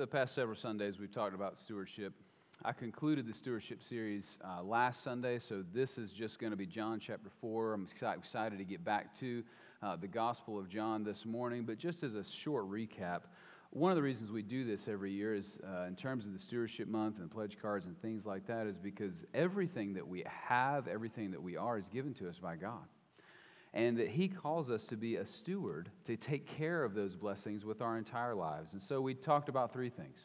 So, the past several Sundays, we've talked about stewardship. I concluded the stewardship series uh, last Sunday, so this is just going to be John chapter 4. I'm excited to get back to uh, the Gospel of John this morning, but just as a short recap, one of the reasons we do this every year is uh, in terms of the stewardship month and pledge cards and things like that, is because everything that we have, everything that we are, is given to us by God and that He calls us to be a steward to take care of those blessings with our entire lives. And so we talked about three things.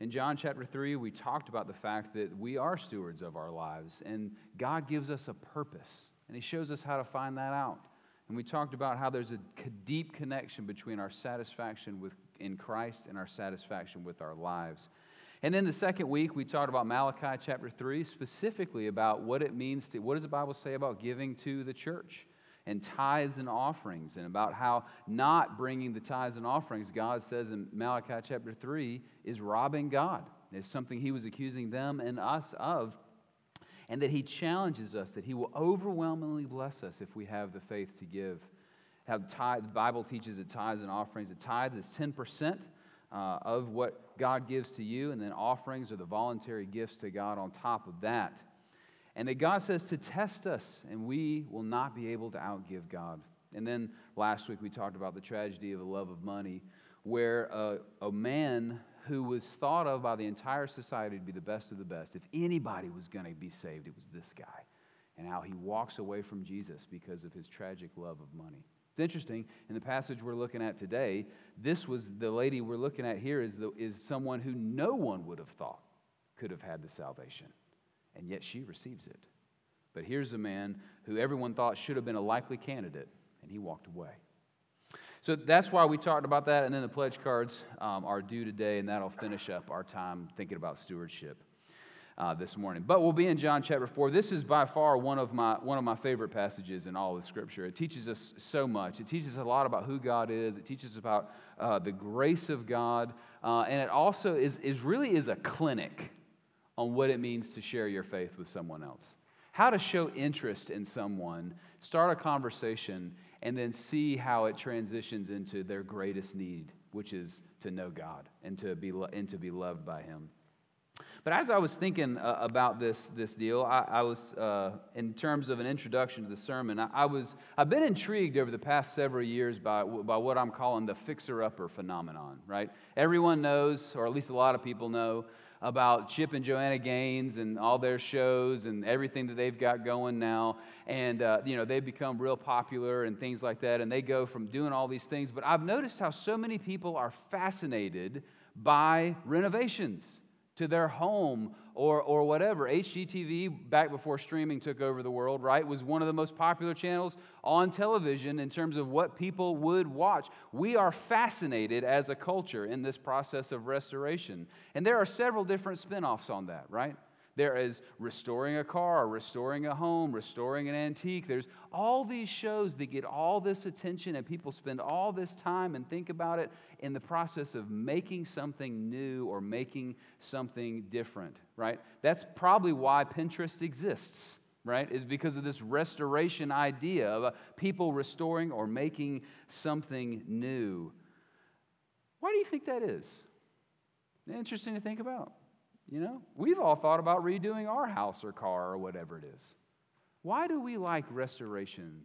In John chapter 3, we talked about the fact that we are stewards of our lives, and God gives us a purpose, and He shows us how to find that out. And we talked about how there's a deep connection between our satisfaction with, in Christ and our satisfaction with our lives. And then the second week, we talked about Malachi chapter 3, specifically about what it means to, what does the Bible say about giving to the church? And tithes and offerings, and about how not bringing the tithes and offerings, God says in Malachi chapter 3, is robbing God. It's something He was accusing them and us of, and that He challenges us that He will overwhelmingly bless us if we have the faith to give. Have tithe, the Bible teaches that tithes and offerings, the tithe is 10%. Uh, of what God gives to you, and then offerings are the voluntary gifts to God on top of that. And that God says to test us, and we will not be able to outgive God. And then last week we talked about the tragedy of the love of money, where a, a man who was thought of by the entire society to be the best of the best, if anybody was going to be saved, it was this guy. And how he walks away from Jesus because of his tragic love of money. It's interesting, in the passage we're looking at today, this was the lady we're looking at here is, the, is someone who no one would have thought could have had the salvation and yet she receives it. But here's a man who everyone thought should have been a likely candidate, and he walked away. So that's why we talked about that, and then the pledge cards um, are due today, and that'll finish up our time thinking about stewardship uh, this morning. But we'll be in John chapter 4. This is by far one of, my, one of my favorite passages in all of Scripture. It teaches us so much. It teaches a lot about who God is, it teaches about uh, the grace of God, uh, and it also is, is really is a clinic on what it means to share your faith with someone else. How to show interest in someone, start a conversation, and then see how it transitions into their greatest need, which is to know God and to be, and to be loved by Him. But as I was thinking uh, about this, this deal, I, I was, uh, in terms of an introduction to the sermon, I, I, was, I've been intrigued over the past several years by, by what I'm calling the fixer-upper phenomenon, right? Everyone knows, or at least a lot of people know, about Chip and Joanna Gaines and all their shows and everything that they've got going now. And, uh, you know, they've become real popular and things like that. And they go from doing all these things. But I've noticed how so many people are fascinated by renovations to their home or, or whatever. HGTV, back before streaming took over the world, right, was one of the most popular channels on television in terms of what people would watch. We are fascinated as a culture in this process of restoration. And there are several different spin offs on that, right? There is restoring a car, restoring a home, restoring an antique. There's all these shows that get all this attention, and people spend all this time and think about it in the process of making something new or making something different, right? That's probably why Pinterest exists, right? Is because of this restoration idea of uh, people restoring or making something new. Why do you think that is? Interesting to think about. You know, we've all thought about redoing our house or car or whatever it is. Why do we like restoration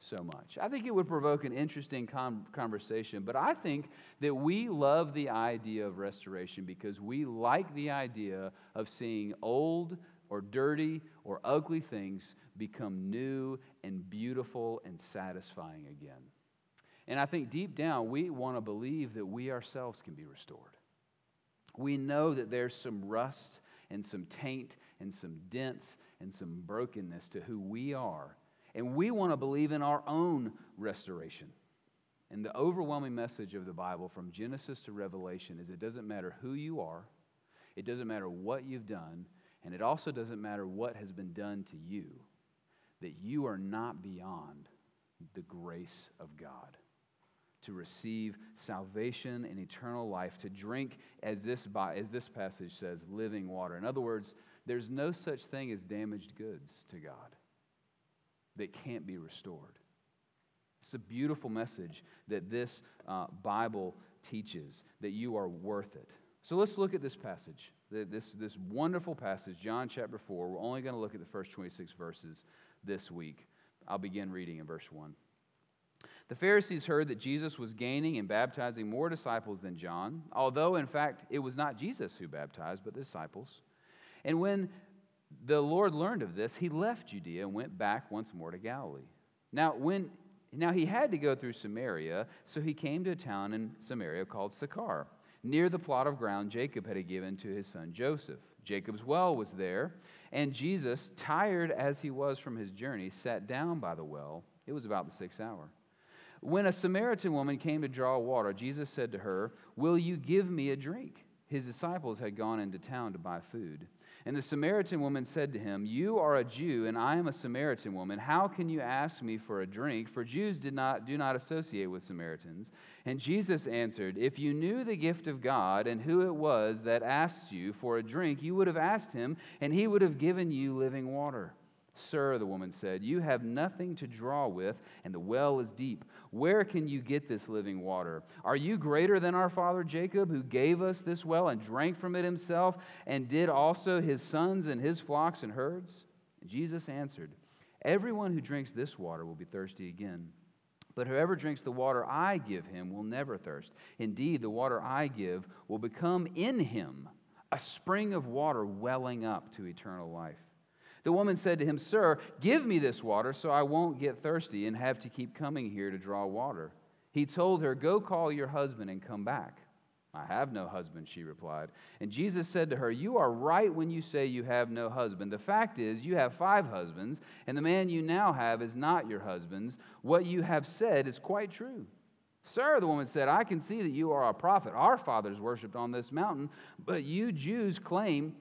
so much? I think it would provoke an interesting com- conversation, but I think that we love the idea of restoration because we like the idea of seeing old or dirty or ugly things become new and beautiful and satisfying again. And I think deep down, we want to believe that we ourselves can be restored we know that there's some rust and some taint and some dents and some brokenness to who we are. And we want to believe in our own restoration. And the overwhelming message of the Bible from Genesis to Revelation is it doesn't matter who you are, it doesn't matter what you've done, and it also doesn't matter what has been done to you, that you are not beyond the grace of God to receive salvation and eternal life, to drink, as this, as this passage says, living water. In other words, there's no such thing as damaged goods to God that can't be restored. It's a beautiful message that this uh, Bible teaches, that you are worth it. So let's look at this passage, this, this wonderful passage, John chapter 4. We're only going to look at the first 26 verses this week. I'll begin reading in verse 1. The Pharisees heard that Jesus was gaining and baptizing more disciples than John, although in fact it was not Jesus who baptized, but the disciples. And when the Lord learned of this, he left Judea and went back once more to Galilee. Now, when now he had to go through Samaria, so he came to a town in Samaria called Sychar, near the plot of ground Jacob had given to his son Joseph. Jacob's well was there, and Jesus, tired as he was from his journey, sat down by the well. It was about the sixth hour. When a Samaritan woman came to draw water, Jesus said to her, Will you give me a drink? His disciples had gone into town to buy food. And the Samaritan woman said to him, You are a Jew, and I am a Samaritan woman. How can you ask me for a drink? For Jews did not, do not associate with Samaritans. And Jesus answered, If you knew the gift of God and who it was that asked you for a drink, you would have asked him, and he would have given you living water. Sir, the woman said, You have nothing to draw with, and the well is deep. Where can you get this living water? Are you greater than our father Jacob, who gave us this well and drank from it himself, and did also his sons and his flocks and herds? Jesus answered, Everyone who drinks this water will be thirsty again. But whoever drinks the water I give him will never thirst. Indeed, the water I give will become in him a spring of water welling up to eternal life. The woman said to him, Sir, give me this water so I won't get thirsty and have to keep coming here to draw water. He told her, Go call your husband and come back. I have no husband, she replied. And Jesus said to her, You are right when you say you have no husband. The fact is, you have five husbands, and the man you now have is not your husband's. What you have said is quite true. Sir, the woman said, I can see that you are a prophet. Our fathers worshipped on this mountain, but you Jews claim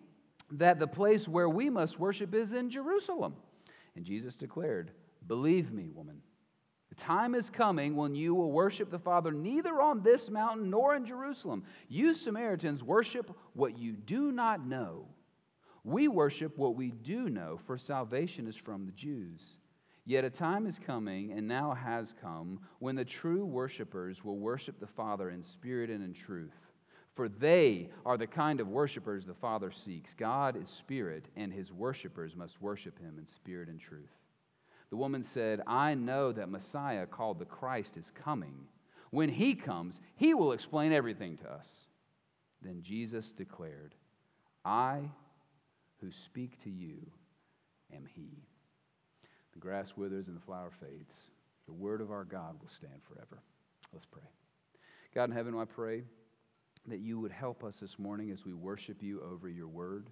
that the place where we must worship is in Jerusalem. And Jesus declared, Believe me, woman, the time is coming when you will worship the Father neither on this mountain nor in Jerusalem. You Samaritans worship what you do not know. We worship what we do know, for salvation is from the Jews. Yet a time is coming, and now has come, when the true worshipers will worship the Father in spirit and in truth for they are the kind of worshipers the Father seeks. God is spirit, and his worshipers must worship him in spirit and truth. The woman said, I know that Messiah, called the Christ, is coming. When he comes, he will explain everything to us. Then Jesus declared, I who speak to you am he. The grass withers and the flower fades. The word of our God will stand forever. Let's pray. God in heaven, I pray that you would help us this morning as we worship you over your word,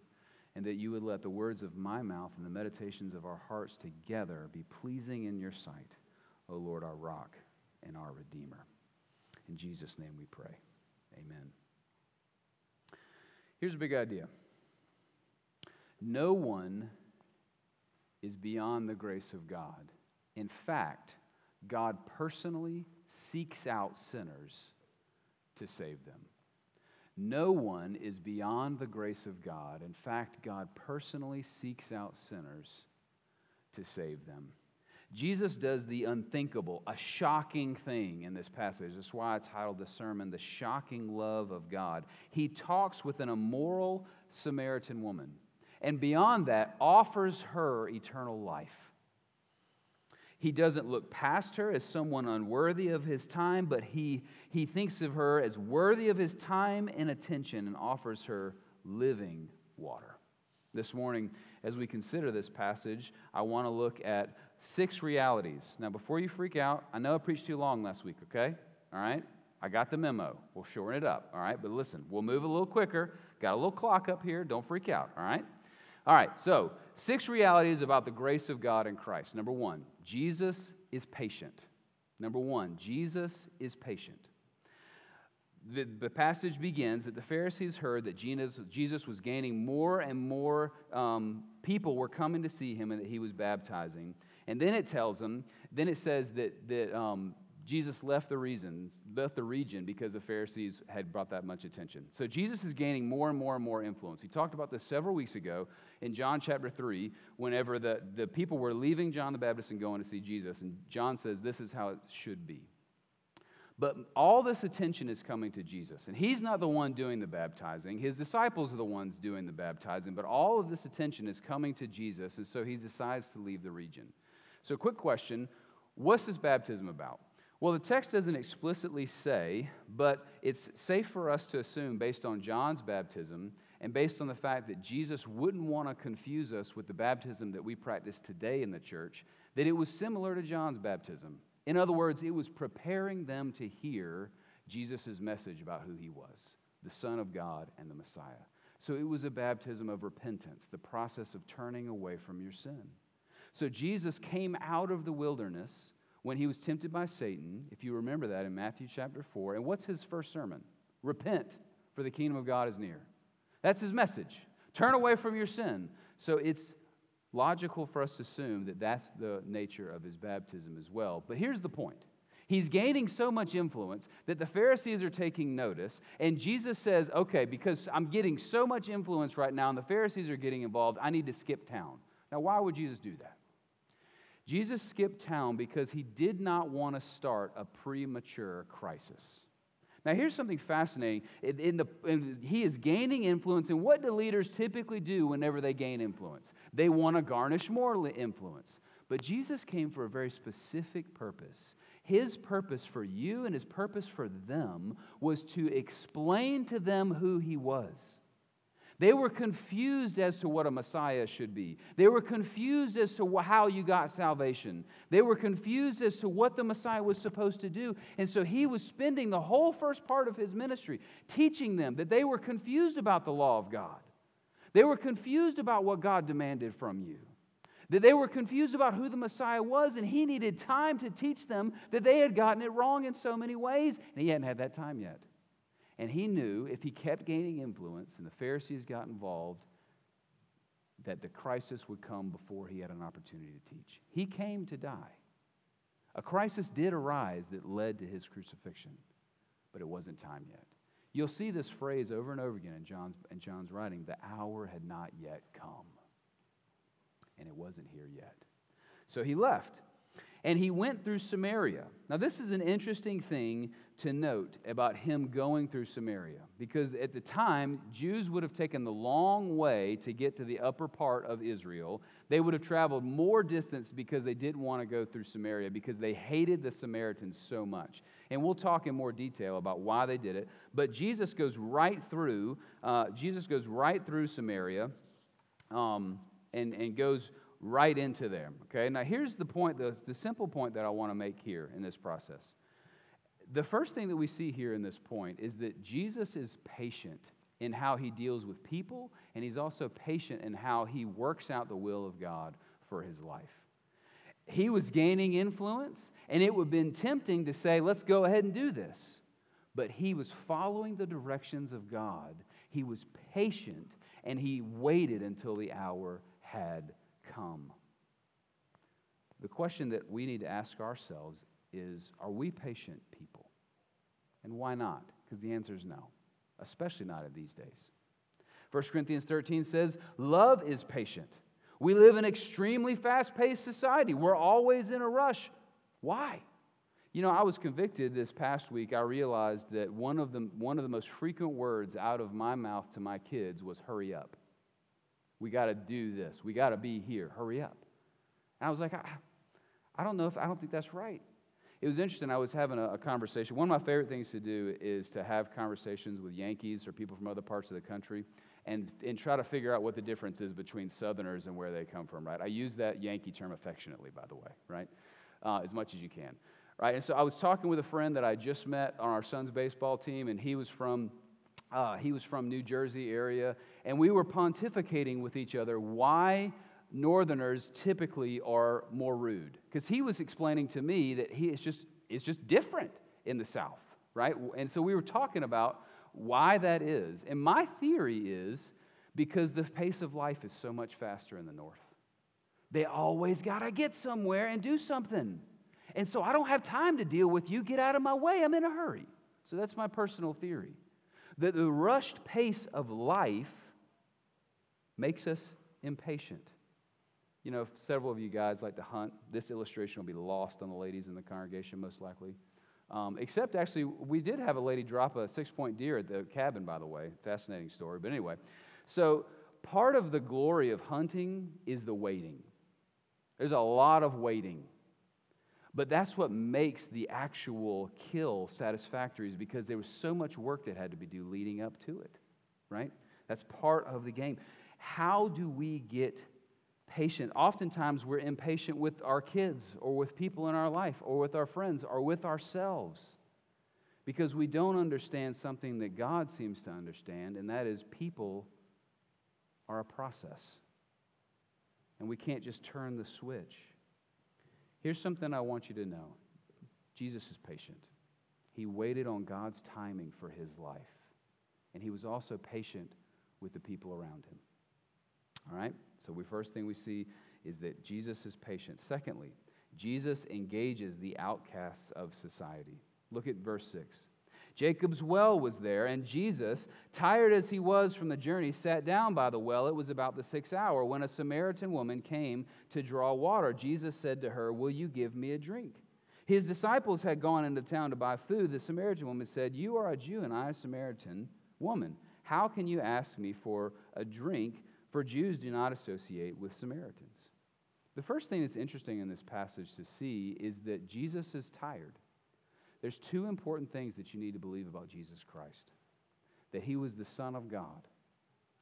and that you would let the words of my mouth and the meditations of our hearts together be pleasing in your sight, O Lord, our rock and our redeemer. In Jesus' name we pray. Amen. Here's a big idea no one is beyond the grace of God. In fact, God personally seeks out sinners to save them. No one is beyond the grace of God. In fact, God personally seeks out sinners to save them. Jesus does the unthinkable, a shocking thing in this passage. That's why I titled the sermon, The Shocking Love of God. He talks with an immoral Samaritan woman, and beyond that, offers her eternal life. He doesn't look past her as someone unworthy of his time, but he, he thinks of her as worthy of his time and attention and offers her living water. This morning, as we consider this passage, I want to look at six realities. Now, before you freak out, I know I preached too long last week, okay? All right? I got the memo. We'll shorten it up, all right? But listen, we'll move a little quicker. Got a little clock up here. Don't freak out, all right? All right, so six realities about the grace of God in Christ. Number one, Jesus is patient. Number one, Jesus is patient. The, the, passage begins that the Pharisees heard that Jesus, Jesus was gaining more and more um, people were coming to see him and that he was baptizing. And then it tells them, then it says that, that um, Jesus left the reasons, left the region because the Pharisees had brought that much attention. So Jesus is gaining more and more and more influence. He talked about this several weeks ago in John chapter 3, whenever the, the people were leaving John the Baptist and going to see Jesus. And John says, This is how it should be. But all this attention is coming to Jesus. And he's not the one doing the baptizing, his disciples are the ones doing the baptizing. But all of this attention is coming to Jesus. And so he decides to leave the region. So, quick question what's this baptism about? Well, the text doesn't explicitly say, but it's safe for us to assume, based on John's baptism and based on the fact that Jesus wouldn't want to confuse us with the baptism that we practice today in the church, that it was similar to John's baptism. In other words, it was preparing them to hear Jesus' message about who he was, the Son of God and the Messiah. So it was a baptism of repentance, the process of turning away from your sin. So Jesus came out of the wilderness when he was tempted by Satan, if you remember that in Matthew chapter 4. And what's his first sermon? Repent, for the kingdom of God is near. That's his message. Turn away from your sin. So it's logical for us to assume that that's the nature of his baptism as well. But here's the point. He's gaining so much influence that the Pharisees are taking notice. And Jesus says, okay, because I'm getting so much influence right now and the Pharisees are getting involved, I need to skip town. Now, why would Jesus do that? Jesus skipped town because he did not want to start a premature crisis. Now, here's something fascinating. In, the, in, he is gaining influence, and what do leaders typically do whenever they gain influence? They want to garnish more influence. But Jesus came for a very specific purpose. His purpose for you and his purpose for them was to explain to them who he was. They were confused as to what a Messiah should be. They were confused as to how you got salvation. They were confused as to what the Messiah was supposed to do. And so he was spending the whole first part of his ministry teaching them that they were confused about the law of God. They were confused about what God demanded from you. That they were confused about who the Messiah was, and he needed time to teach them that they had gotten it wrong in so many ways, and he hadn't had that time yet. And he knew if he kept gaining influence and the Pharisees got involved, that the crisis would come before he had an opportunity to teach. He came to die. A crisis did arise that led to his crucifixion, but it wasn't time yet. You'll see this phrase over and over again in John's, in John's writing the hour had not yet come. And it wasn't here yet. So he left and he went through Samaria. Now, this is an interesting thing to note about him going through Samaria because at the time, Jews would have taken the long way to get to the upper part of Israel. They would have traveled more distance because they didn't want to go through Samaria because they hated the Samaritans so much. And we'll talk in more detail about why they did it. But Jesus goes right through, uh, Jesus goes right through Samaria um, and, and goes right into there. Okay, now here's the point, the, the simple point that I want to make here in this process the first thing that we see here in this point is that Jesus is patient in how he deals with people, and he's also patient in how he works out the will of God for his life. He was gaining influence, and it would have been tempting to say, let's go ahead and do this. But he was following the directions of God. He was patient, and he waited until the hour had come. The question that we need to ask ourselves is Are we patient people? And why not? Because the answer is no, especially not in these days. 1 Corinthians 13 says, Love is patient. We live in extremely fast paced society. We're always in a rush. Why? You know, I was convicted this past week. I realized that one of, the, one of the most frequent words out of my mouth to my kids was hurry up. We got to do this. We got to be here. Hurry up. And I was like, I, I don't know if I don't think that's right it was interesting. I was having a, a, conversation. One of my favorite things to do is to have conversations with Yankees or people from other parts of the country and, and try to figure out what the difference is between Southerners and where they come from, right? I use that Yankee term affectionately, by the way, right? Uh, as much as you can, right? And so I was talking with a friend that I just met on our son's baseball team, and he was from uh, he was from New Jersey area, and we were pontificating with each other why Northerners typically are more rude. Because he was explaining to me that he is just, it's just different in the South, right? And so we were talking about why that is. And my theory is because the pace of life is so much faster in the North. They always got to get somewhere and do something. And so I don't have time to deal with you. Get out of my way. I'm in a hurry. So that's my personal theory. That the rushed pace of life makes us impatient. You know, if several of you guys like to hunt. This illustration will be lost on the ladies in the congregation, most likely. Um, except, actually, we did have a lady drop a six point deer at the cabin, by the way. Fascinating story. But anyway, so part of the glory of hunting is the waiting. There's a lot of waiting. But that's what makes the actual kill satisfactory, is because there was so much work that had to be done leading up to it, right? That's part of the game. How do we get patient? Oftentimes, we're impatient with our kids, or with people in our life, or with our friends, or with ourselves, because we don't understand something that God seems to understand, and that is people are a process. And we can't just turn the switch. Here's something I want you to know Jesus is patient. He waited on God's timing for his life, and he was also patient with the people around him. All right? So, the first thing we see is that Jesus is patient. Secondly, Jesus engages the outcasts of society. Look at verse 6. Jacob's well was there, and Jesus, tired as he was from the journey, sat down by the well. It was about the sixth hour when a Samaritan woman came to draw water. Jesus said to her, Will you give me a drink? His disciples had gone into town to buy food. The Samaritan woman said, You are a Jew, and I a Samaritan woman. How can you ask me for a drink? For Jews do not associate with Samaritans. The first thing that's interesting in this passage to see is that Jesus is tired. There's two important things that you need to believe about Jesus Christ that he was the Son of God,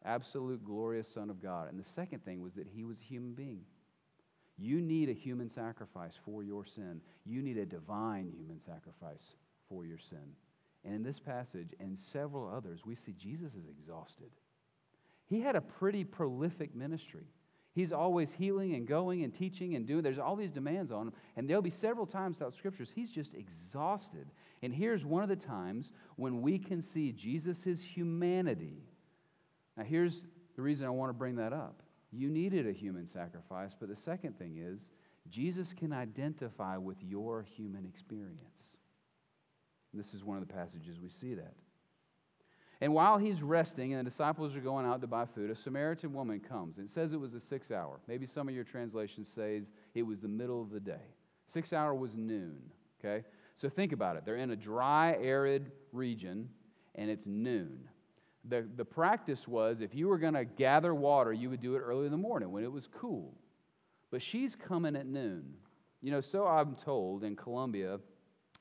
absolute glorious Son of God. And the second thing was that he was a human being. You need a human sacrifice for your sin, you need a divine human sacrifice for your sin. And in this passage and several others, we see Jesus is exhausted. He had a pretty prolific ministry. He's always healing and going and teaching and doing. There's all these demands on him. And there'll be several times throughout scriptures he's just exhausted. And here's one of the times when we can see Jesus' humanity. Now, here's the reason I want to bring that up. You needed a human sacrifice, but the second thing is Jesus can identify with your human experience. And this is one of the passages we see that. And while he's resting and the disciples are going out to buy food, a Samaritan woman comes. And it says it was the sixth hour. Maybe some of your translations says it was the middle of the day. Sixth hour was noon, okay? So think about it. They're in a dry, arid region, and it's noon. The, the practice was if you were going to gather water, you would do it early in the morning when it was cool. But she's coming at noon. You know, so I'm told in Columbia,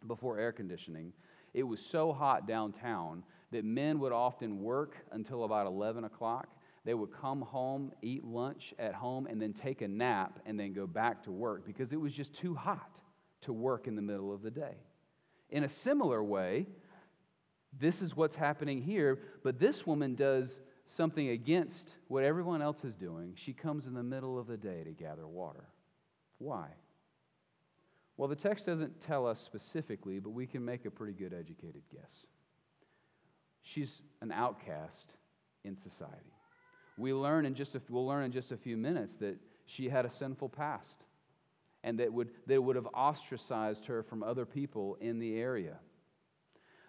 before air conditioning, it was so hot downtown that men would often work until about 11 o'clock. They would come home, eat lunch at home, and then take a nap and then go back to work because it was just too hot to work in the middle of the day. In a similar way, this is what's happening here, but this woman does something against what everyone else is doing. She comes in the middle of the day to gather water. Why? Well, the text doesn't tell us specifically, but we can make a pretty good educated guess she's an outcast in society. We learn in just a, we'll learn in just a few minutes that she had a sinful past and that would, that would have ostracized her from other people in the area.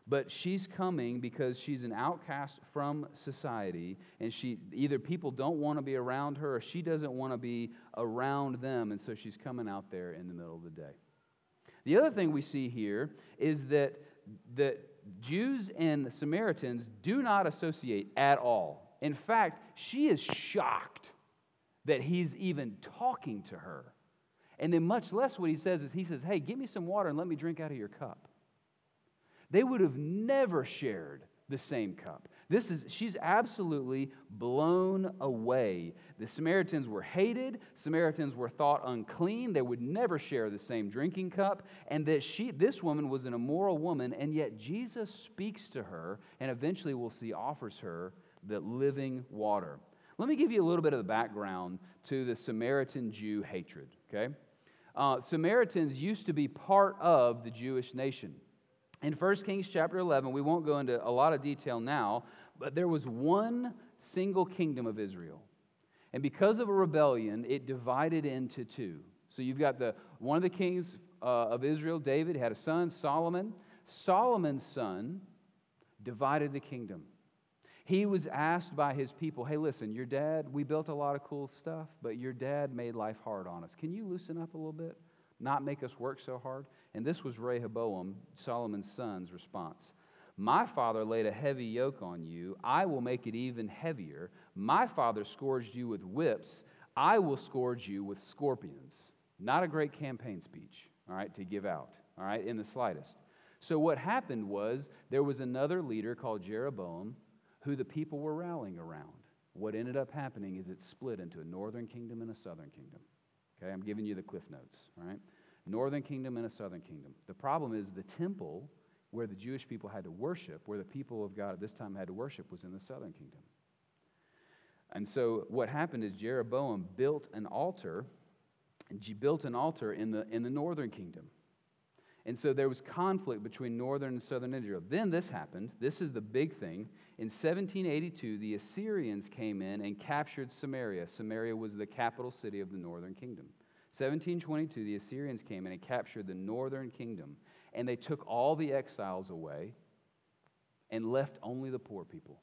But she's coming because she's an outcast from society, and she either people don't want to be around her or she doesn't want to be around them, and so she's coming out there in the middle of the day. The other thing we see here is that, that Jews and Samaritans do not associate at all. In fact, she is shocked that he's even talking to her. And then, much less, what he says is, he says, Hey, give me some water and let me drink out of your cup. They would have never shared the same cup. This is, she's absolutely blown away. The Samaritans were hated. Samaritans were thought unclean. They would never share the same drinking cup. And that she, this woman was an immoral woman, and yet Jesus speaks to her and eventually we'll see offers her the living water. Let me give you a little bit of the background to the Samaritan Jew hatred, okay? Uh, Samaritans used to be part of the Jewish nation. In 1 Kings chapter 11, we won't go into a lot of detail now, but there was one single kingdom of Israel. And because of a rebellion, it divided into two. So you've got the one of the kings uh, of Israel, David, had a son, Solomon. Solomon's son divided the kingdom. He was asked by his people, hey, listen, your dad, we built a lot of cool stuff, but your dad made life hard on us. Can you loosen up a little bit? Not make us work so hard? And this was Rehoboam, Solomon's son's response. My father laid a heavy yoke on you. I will make it even heavier. My father scourged you with whips. I will scourge you with scorpions. Not a great campaign speech, all right, to give out, all right, in the slightest. So what happened was there was another leader called Jeroboam who the people were rallying around. What ended up happening is it split into a northern kingdom and a southern kingdom. Okay, I'm giving you the cliff notes, all right? Northern kingdom and a southern kingdom. The problem is the temple where the Jewish people had to worship, where the people of God at this time had to worship, was in the southern kingdom. And so what happened is Jeroboam built an altar, and he built an altar in the, in the northern kingdom. And so there was conflict between northern and southern Israel. Then this happened. This is the big thing. In 1782, the Assyrians came in and captured Samaria. Samaria was the capital city of the northern kingdom. 1722, the Assyrians came in and captured the northern kingdom. And they took all the exiles away and left only the poor people.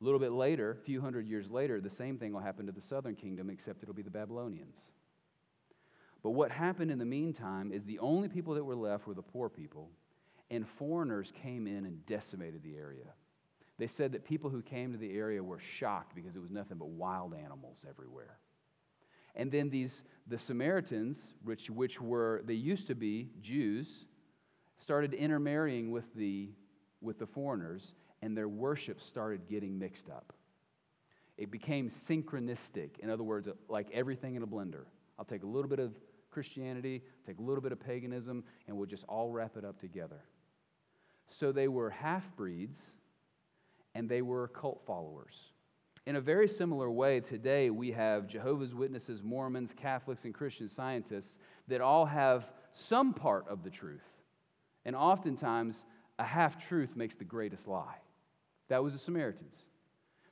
A little bit later, a few hundred years later, the same thing will happen to the southern kingdom, except it'll be the Babylonians. But what happened in the meantime is the only people that were left were the poor people, and foreigners came in and decimated the area. They said that people who came to the area were shocked because it was nothing but wild animals everywhere. And then these the Samaritans, which, which were they used to be Jews, started intermarrying with the with the foreigners, and their worship started getting mixed up. It became synchronistic. In other words, like everything in a blender. I'll take a little bit of Christianity, take a little bit of paganism, and we'll just all wrap it up together. So they were half breeds and they were cult followers. In a very similar way, today we have Jehovah's Witnesses, Mormons, Catholics, and Christian scientists that all have some part of the truth. And oftentimes, a half truth makes the greatest lie. That was the Samaritans.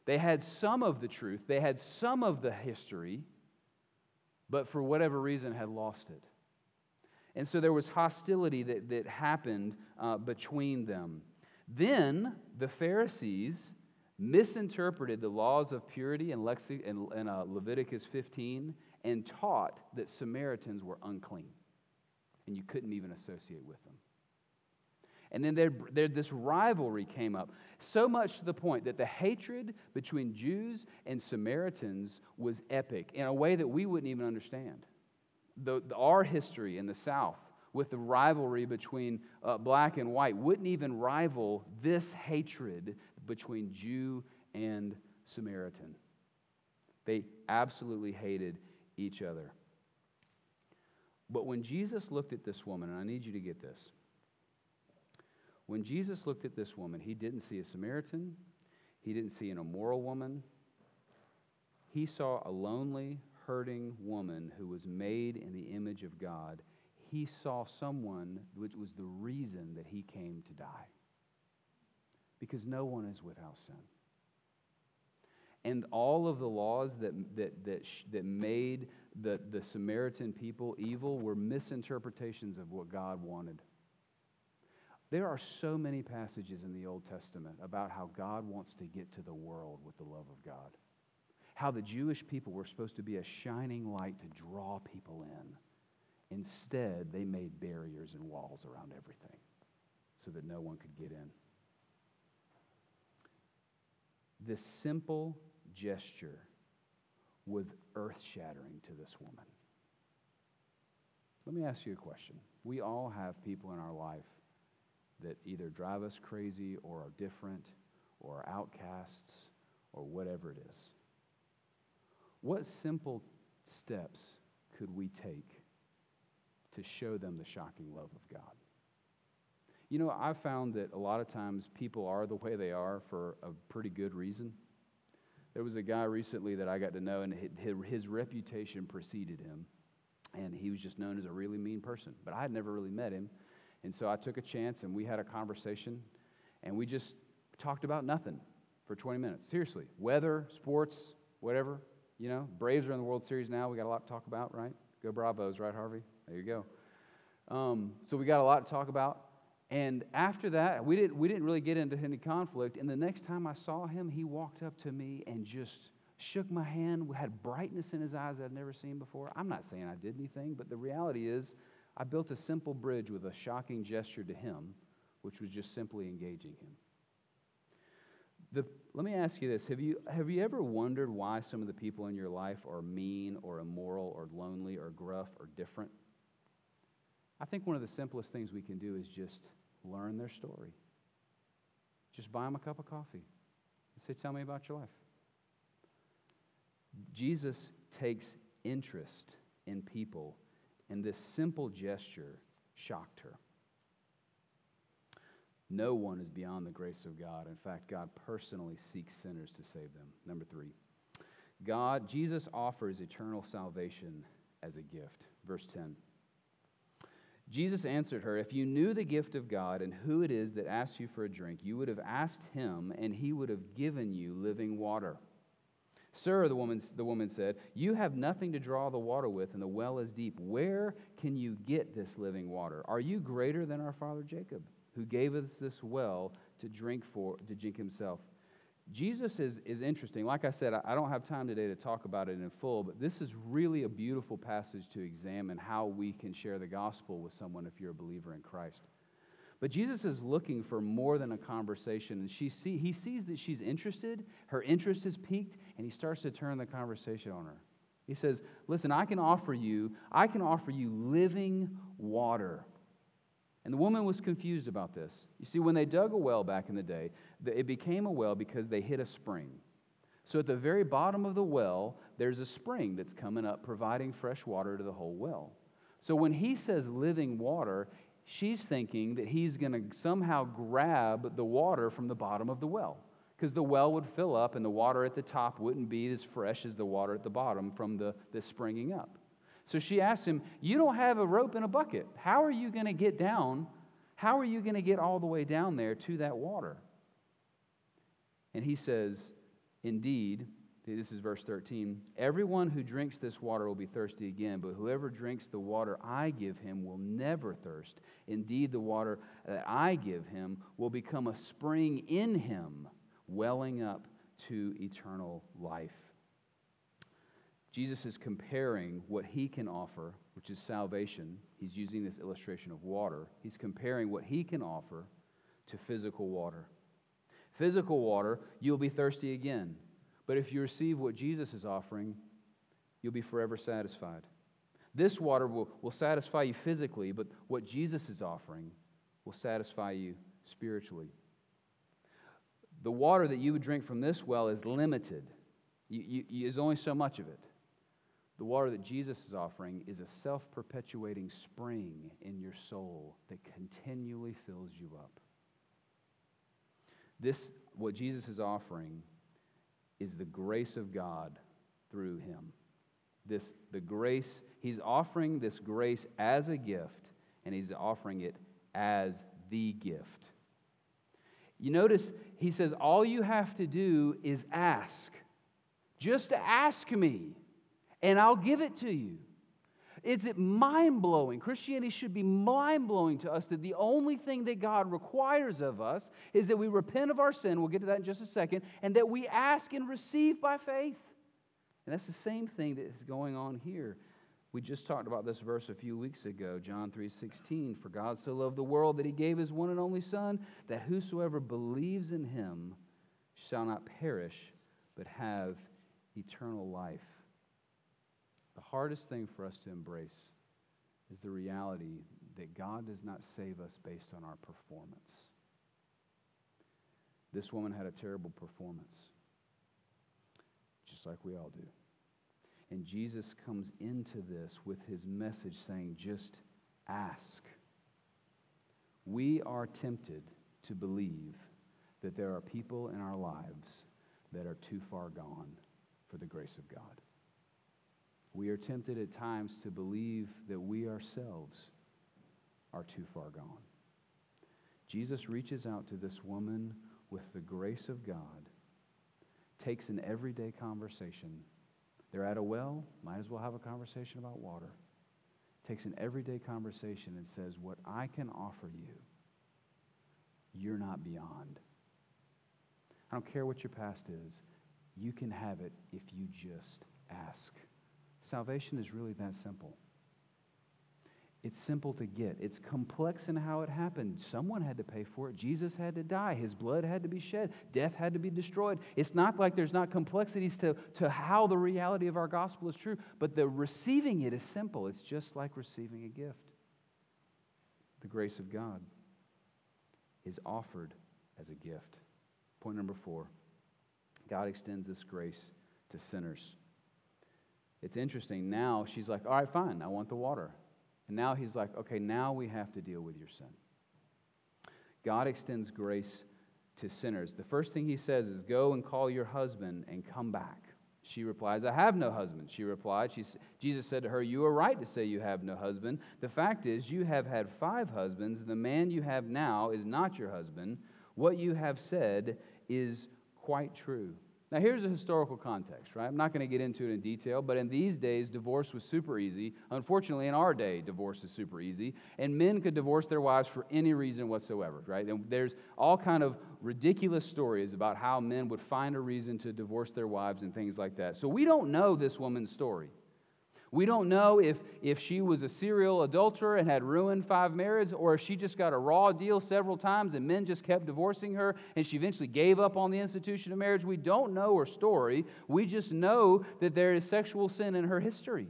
They had some of the truth, they had some of the history, but for whatever reason had lost it. And so there was hostility that, that happened uh, between them. Then the Pharisees misinterpreted the laws of purity in, Lexi, in, in uh, Leviticus 15 and taught that Samaritans were unclean and you couldn't even associate with them. And then there, there, this rivalry came up, so much to the point that the hatred between Jews and Samaritans was epic in a way that we wouldn't even understand. The, the our history in the South with the rivalry between uh, black and white wouldn't even rival this hatred between Jew and Samaritan. They absolutely hated each other. But when Jesus looked at this woman, and I need you to get this, when Jesus looked at this woman, he didn't see a Samaritan, he didn't see an immoral woman. He saw a lonely, hurting woman who was made in the image of God. He saw someone which was the reason that he came to die. Because no one is without sin. And all of the laws that, that, that, that made the, the Samaritan people evil were misinterpretations of what God wanted. There are so many passages in the Old Testament about how God wants to get to the world with the love of God. How the Jewish people were supposed to be a shining light to draw people in. Instead, they made barriers and walls around everything so that no one could get in. This simple gesture was earth shattering to this woman. Let me ask you a question. We all have people in our life that either drive us crazy or are different or are outcasts or whatever it is. What simple steps could we take to show them the shocking love of God? You know, I've found that a lot of times people are the way they are for a pretty good reason. There was a guy recently that I got to know, and his reputation preceded him. And he was just known as a really mean person. But I had never really met him. And so I took a chance and we had a conversation and we just talked about nothing for 20 minutes. Seriously. Weather, sports, whatever. You know, Braves are in the World Series now. We got a lot to talk about, right? Go Bravos, right, Harvey? There you go. Um, so we got a lot to talk about. And after that, we didn't, we didn't really get into any conflict. And the next time I saw him, he walked up to me and just shook my hand, had brightness in his eyes I'd never seen before. I'm not saying I did anything, but the reality is, I built a simple bridge with a shocking gesture to him, which was just simply engaging him. The, let me ask you this have you, have you ever wondered why some of the people in your life are mean or immoral or lonely or gruff or different? I think one of the simplest things we can do is just learn their story. Just buy them a cup of coffee and say, Tell me about your life. Jesus takes interest in people, and this simple gesture shocked her. No one is beyond the grace of God. In fact, God personally seeks sinners to save them. Number three, God, Jesus offers eternal salvation as a gift. Verse 10. Jesus answered her, If you knew the gift of God and who it is that asks you for a drink, you would have asked him, and he would have given you living water. Sir, the woman, the woman said, You have nothing to draw the water with, and the well is deep. Where can you get this living water? Are you greater than our father Jacob, who gave us this well to drink for to drink himself? Jesus is, is interesting. Like I said, I don't have time today to talk about it in full, but this is really a beautiful passage to examine how we can share the gospel with someone if you're a believer in Christ. But Jesus is looking for more than a conversation, and she see, he sees that she's interested, her interest is piqued, and he starts to turn the conversation on her. He says, Listen, I can offer you, I can offer you living water. And the woman was confused about this. You see, when they dug a well back in the day, it became a well because they hit a spring. So at the very bottom of the well, there's a spring that's coming up providing fresh water to the whole well. So when he says living water, she's thinking that he's going to somehow grab the water from the bottom of the well because the well would fill up and the water at the top wouldn't be as fresh as the water at the bottom from the, the springing up. So she asked him, You don't have a rope and a bucket. How are you going to get down? How are you going to get all the way down there to that water? And he says, Indeed, this is verse 13 everyone who drinks this water will be thirsty again, but whoever drinks the water I give him will never thirst. Indeed, the water that I give him will become a spring in him, welling up to eternal life. Jesus is comparing what he can offer, which is salvation. He's using this illustration of water. He's comparing what he can offer to physical water. Physical water, you'll be thirsty again. But if you receive what Jesus is offering, you'll be forever satisfied. This water will, will satisfy you physically, but what Jesus is offering will satisfy you spiritually. The water that you would drink from this well is limited, you, you, there's only so much of it. The water that Jesus is offering is a self perpetuating spring in your soul that continually fills you up. This, what Jesus is offering, is the grace of God through him. This, the grace, he's offering this grace as a gift, and he's offering it as the gift. You notice he says, All you have to do is ask. Just ask me and I'll give it to you. Is it mind blowing? Christianity should be mind blowing to us that the only thing that God requires of us is that we repent of our sin. We'll get to that in just a second. And that we ask and receive by faith. And that's the same thing that is going on here. We just talked about this verse a few weeks ago, John 3:16, for God so loved the world that he gave his one and only son that whosoever believes in him shall not perish but have eternal life. Hardest thing for us to embrace is the reality that God does not save us based on our performance. This woman had a terrible performance, just like we all do. And Jesus comes into this with his message saying, just ask. We are tempted to believe that there are people in our lives that are too far gone for the grace of God. We are tempted at times to believe that we ourselves are too far gone. Jesus reaches out to this woman with the grace of God, takes an everyday conversation. They're at a well, might as well have a conversation about water. takes an everyday conversation and says, What I can offer you, you're not beyond. I don't care what your past is, you can have it if you just ask. Salvation is really that simple. It's simple to get. It's complex in how it happened. Someone had to pay for it. Jesus had to die. His blood had to be shed. Death had to be destroyed. It's not like there's not complexities to, to how the reality of our gospel is true, but the receiving it is simple. It's just like receiving a gift. The grace of God is offered as a gift. Point number four God extends this grace to sinners. It's interesting. Now she's like, all right, fine, I want the water. And now he's like, okay, now we have to deal with your sin. God extends grace to sinners. The first thing he says is, Go and call your husband and come back. She replies, I have no husband. She replied, she, Jesus said to her, You are right to say you have no husband. The fact is, you have had five husbands, and the man you have now is not your husband. What you have said is quite true. Now, here's a historical context, right? I'm not going to get into it in detail, but in these days, divorce was super easy. Unfortunately, in our day, divorce is super easy, and men could divorce their wives for any reason whatsoever, right? And there's all kind of ridiculous stories about how men would find a reason to divorce their wives and things like that. So we don't know this woman's story. We don't know if, if she was a serial adulterer and had ruined five marriages, or if she just got a raw deal several times and men just kept divorcing her and she eventually gave up on the institution of marriage. We don't know her story. We just know that there is sexual sin in her history.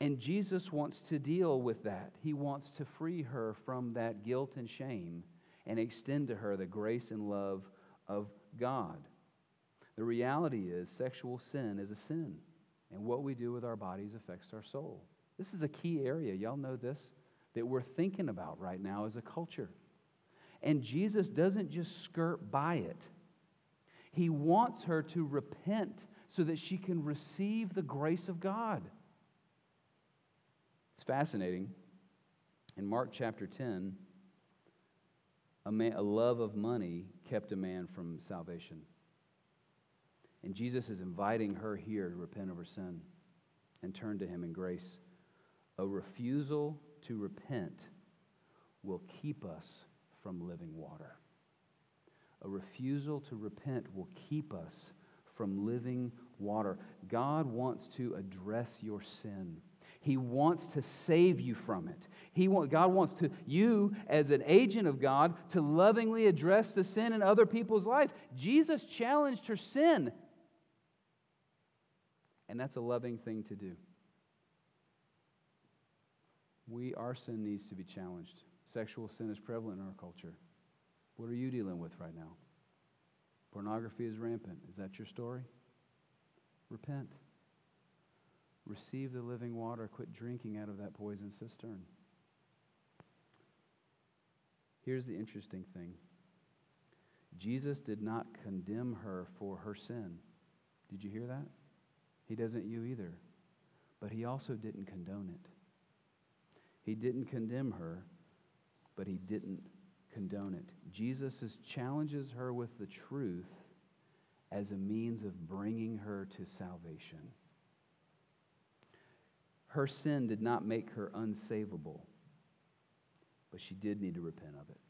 And Jesus wants to deal with that. He wants to free her from that guilt and shame and extend to her the grace and love of God. The reality is, sexual sin is a sin. And what we do with our bodies affects our soul. This is a key area, y'all know this, that we're thinking about right now as a culture. And Jesus doesn't just skirt by it, He wants her to repent so that she can receive the grace of God. It's fascinating. In Mark chapter 10, a, man, a love of money kept a man from salvation. And Jesus is inviting her here to repent of her sin and turn to Him in grace. A refusal to repent will keep us from living water. A refusal to repent will keep us from living water. God wants to address your sin. He wants to save you from it. He want, God wants to you as an agent of God to lovingly address the sin in other people's life. Jesus challenged her sin and that's a loving thing to do. We, our sin needs to be challenged. Sexual sin is prevalent in our culture. What are you dealing with right now? Pornography is rampant. Is that your story? Repent. Receive the living water. Quit drinking out of that poison cistern. Here's the interesting thing Jesus did not condemn her for her sin. Did you hear that? He doesn't you either. But he also didn't condone it. He didn't condemn her, but he didn't condone it. Jesus challenges her with the truth as a means of bringing her to salvation. Her sin did not make her unsavable, but she did need to repent of it.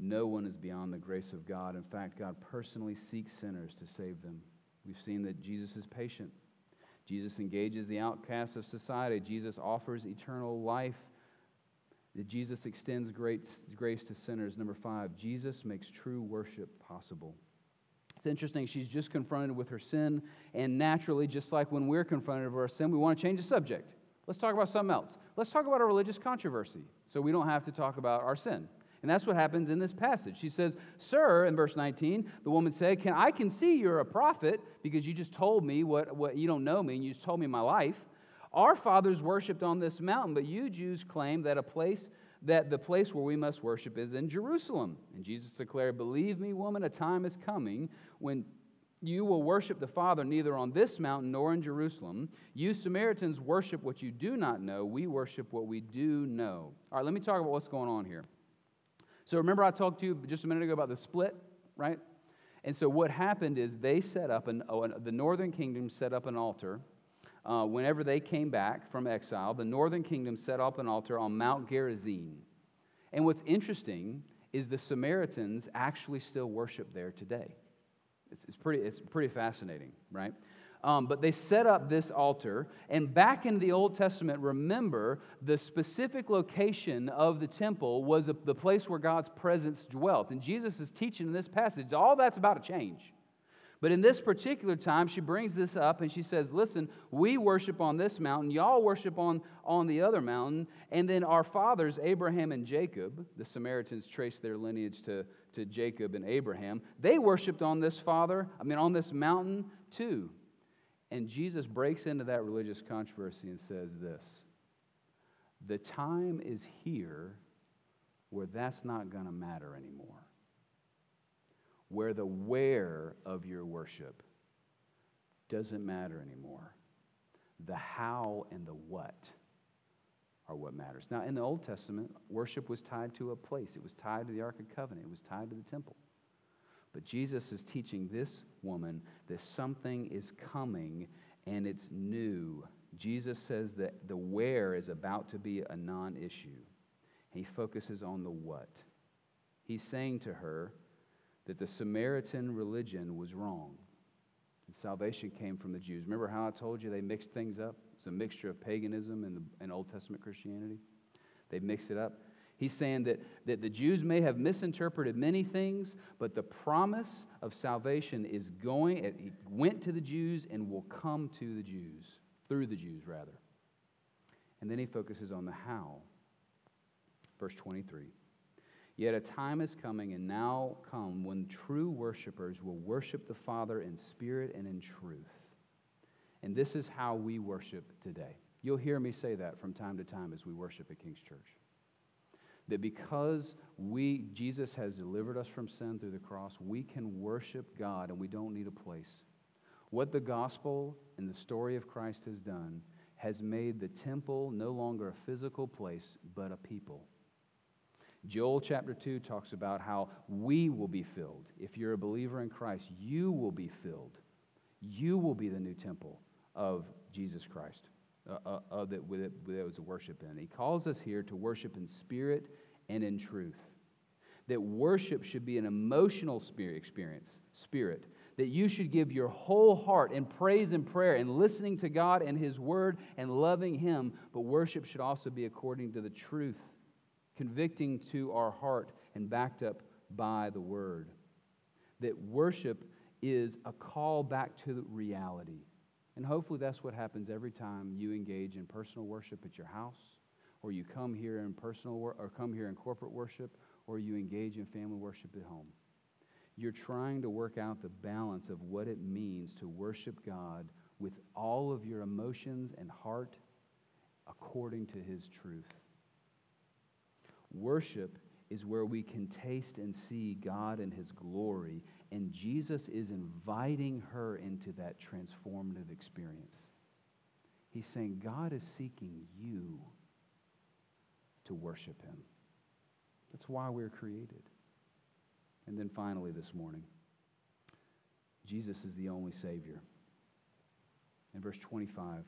No one is beyond the grace of God. In fact, God personally seeks sinners to save them. We've seen that Jesus is patient. Jesus engages the outcasts of society. Jesus offers eternal life. That Jesus extends great grace to sinners. Number five, Jesus makes true worship possible. It's interesting, she's just confronted with her sin, and naturally, just like when we're confronted with our sin, we want to change the subject. Let's talk about something else. Let's talk about a religious controversy so we don't have to talk about our sin. And that's what happens in this passage. She says, Sir, in verse 19, the woman said, can, I can see you're a prophet because you just told me what, what you don't know me and you just told me my life. Our fathers worshiped on this mountain, but you Jews claim that a place that the place where we must worship is in Jerusalem. And Jesus declared, Believe me, woman, a time is coming when you will worship the Father neither on this mountain nor in Jerusalem. You Samaritans worship what you do not know. We worship what we do know. All right, let me talk about what's going on here. So remember, I talked to you just a minute ago about the split, right? And so what happened is they set up, an, oh, the northern kingdom set up an altar uh, whenever they came back from exile, the northern kingdom set up an altar on Mount Gerizim. And what's interesting is the Samaritans actually still worship there today. It's, it's, pretty, it's pretty fascinating, right? Um, but they set up this altar. And back in the Old Testament, remember the specific location of the temple was a, the place where God's presence dwelt. And Jesus is teaching in this passage, all that's about to change. But in this particular time, she brings this up and she says, Listen, we worship on this mountain, y'all worship on, on the other mountain. And then our fathers, Abraham and Jacob, the Samaritans trace their lineage to, to Jacob and Abraham, they worshiped on this father, I mean, on this mountain too. And Jesus breaks into that religious controversy and says this The time is here where that's not going to matter anymore. Where the where of your worship doesn't matter anymore. The how and the what are what matters. Now, in the Old Testament, worship was tied to a place, it was tied to the Ark of Covenant, it was tied to the temple. But Jesus is teaching this woman that something is coming and it's new. Jesus says that the where is about to be a non issue. He focuses on the what. He's saying to her that the Samaritan religion was wrong. And salvation came from the Jews. Remember how I told you they mixed things up? It's a mixture of paganism and, the, and Old Testament Christianity. They mixed it up. He's saying that, that the Jews may have misinterpreted many things, but the promise of salvation is going, it went to the Jews and will come to the Jews, through the Jews, rather. And then he focuses on the how. Verse 23. Yet a time is coming and now come when true worshipers will worship the Father in spirit and in truth. And this is how we worship today. You'll hear me say that from time to time as we worship at King's Church that because we Jesus has delivered us from sin through the cross, we can worship God and we don't need a place. What the gospel and the story of Christ has done has made the temple no longer a physical place, but a people. Joel chapter 2 talks about how we will be filled. If you're a believer in Christ, you will be filled. You will be the new temple of Jesus Christ uh, uh, uh, that, that, that was worship in. He calls us here to worship in spirit and in truth. That worship should be an emotional spirit experience, spirit. That you should give your whole heart in praise and prayer and listening to God and His Word and loving Him. But worship should also be according to the truth, convicting to our heart and backed up by the Word. That worship is a call back to reality. And hopefully that's what happens every time you engage in personal worship at your house or you come here in personal wor- or come here in corporate worship, or you engage in family worship at home. You're trying to work out the balance of what it means to worship God with all of your emotions and heart according to His truth. Worship is where we can taste and see God and His glory, and Jesus is inviting her into that transformative experience. He's saying, God is seeking you to worship Him. That's why we're created. And then finally, this morning, Jesus is the only Savior. In verse 25,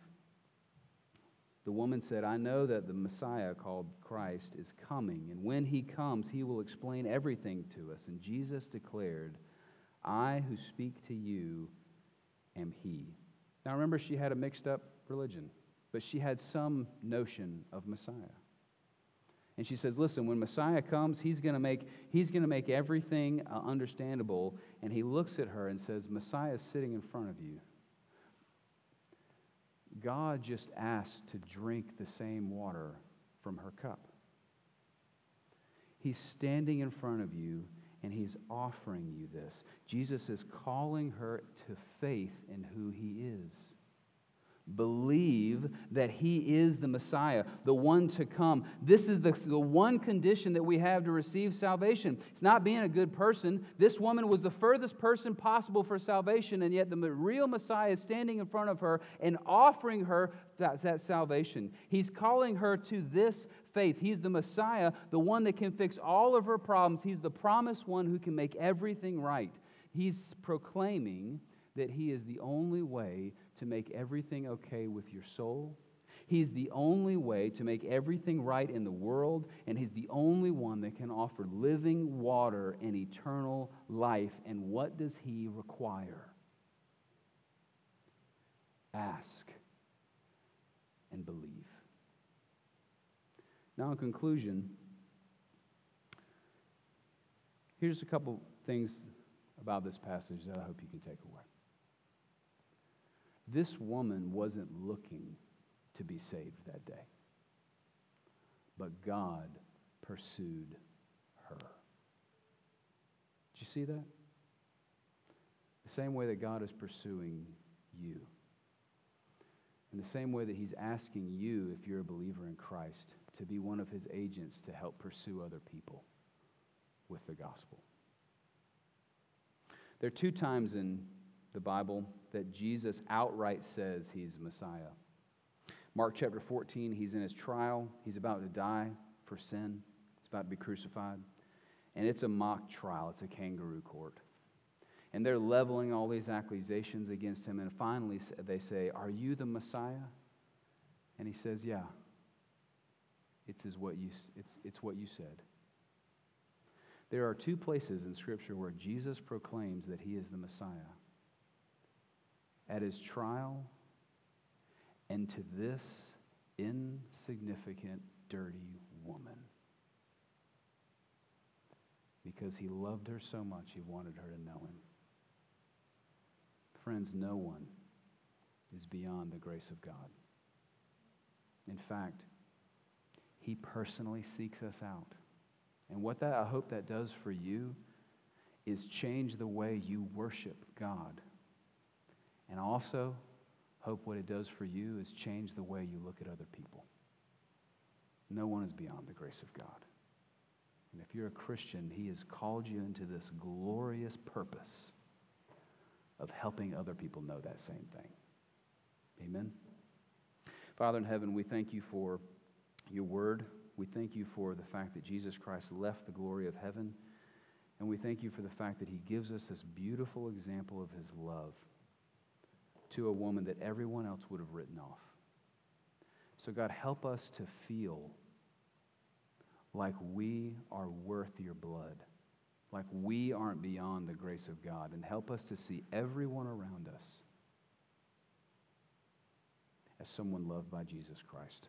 the woman said, I know that the Messiah called Christ is coming, and when he comes, he will explain everything to us. And Jesus declared, I who speak to you am he. Now remember, she had a mixed up religion, but she had some notion of Messiah. And she says, Listen, when Messiah comes, he's going to make, he's going to make everything uh, understandable. And he looks at her and says, Messiah is sitting in front of you. God just asked to drink the same water from her cup. He's standing in front of you and he's offering you this. Jesus is calling her to faith in who he is believe that he is the Messiah, the one to come. This is the, the one condition that we have to receive salvation. It's not being a good person. This woman was the furthest person possible for salvation, and yet the real Messiah is standing in front of her and offering her that, that salvation. He's calling her to this faith. He's the Messiah, the one that can fix all of her problems. He's the promised one who can make everything right. He's proclaiming that he is the only way to make everything okay with your soul. He's the only way to make everything right in the world, and He's the only one that can offer living water and eternal life. And what does He require? Ask and believe. Now, in conclusion, here's a couple things about this passage that I hope you can take away. This woman wasn't looking to be saved that day, but God pursued her. Did you see that? The same way that God is pursuing you. In the same way that He's asking you, if you're a believer in Christ, to be one of His agents to help pursue other people with the gospel. There are two times in the Bible that Jesus outright says He's Messiah. Mark chapter 14, he's in his trial. He's about to die for sin. He's about to be crucified. And it's a mock trial, it's a kangaroo court. And they're leveling all these accusations against him. And finally, they say, Are you the Messiah? And he says, Yeah. It's, is what you, it's, it's what you said. There are two places in Scripture where Jesus proclaims that he is the Messiah at his trial and to this insignificant, dirty woman. Because he loved her so much, he wanted her to know him. Friends, no one is beyond the grace of God. In fact, he personally seeks us out. And what that I hope that does for you is change the way you worship God. And also hope what it does for you is change the way you look at other people. No one is beyond the grace of God. And if you're a Christian, He has called you into this glorious purpose of helping other people know that same thing. Amen. Father in heaven, we thank you for your word. We thank you for the fact that Jesus Christ left the glory of heaven. And we thank you for the fact that he gives us this beautiful example of his love to a woman that everyone else would have written off. So, God, help us to feel like we are worth your blood like we aren't beyond the grace of God, and help us to see everyone around us as someone loved by Jesus Christ.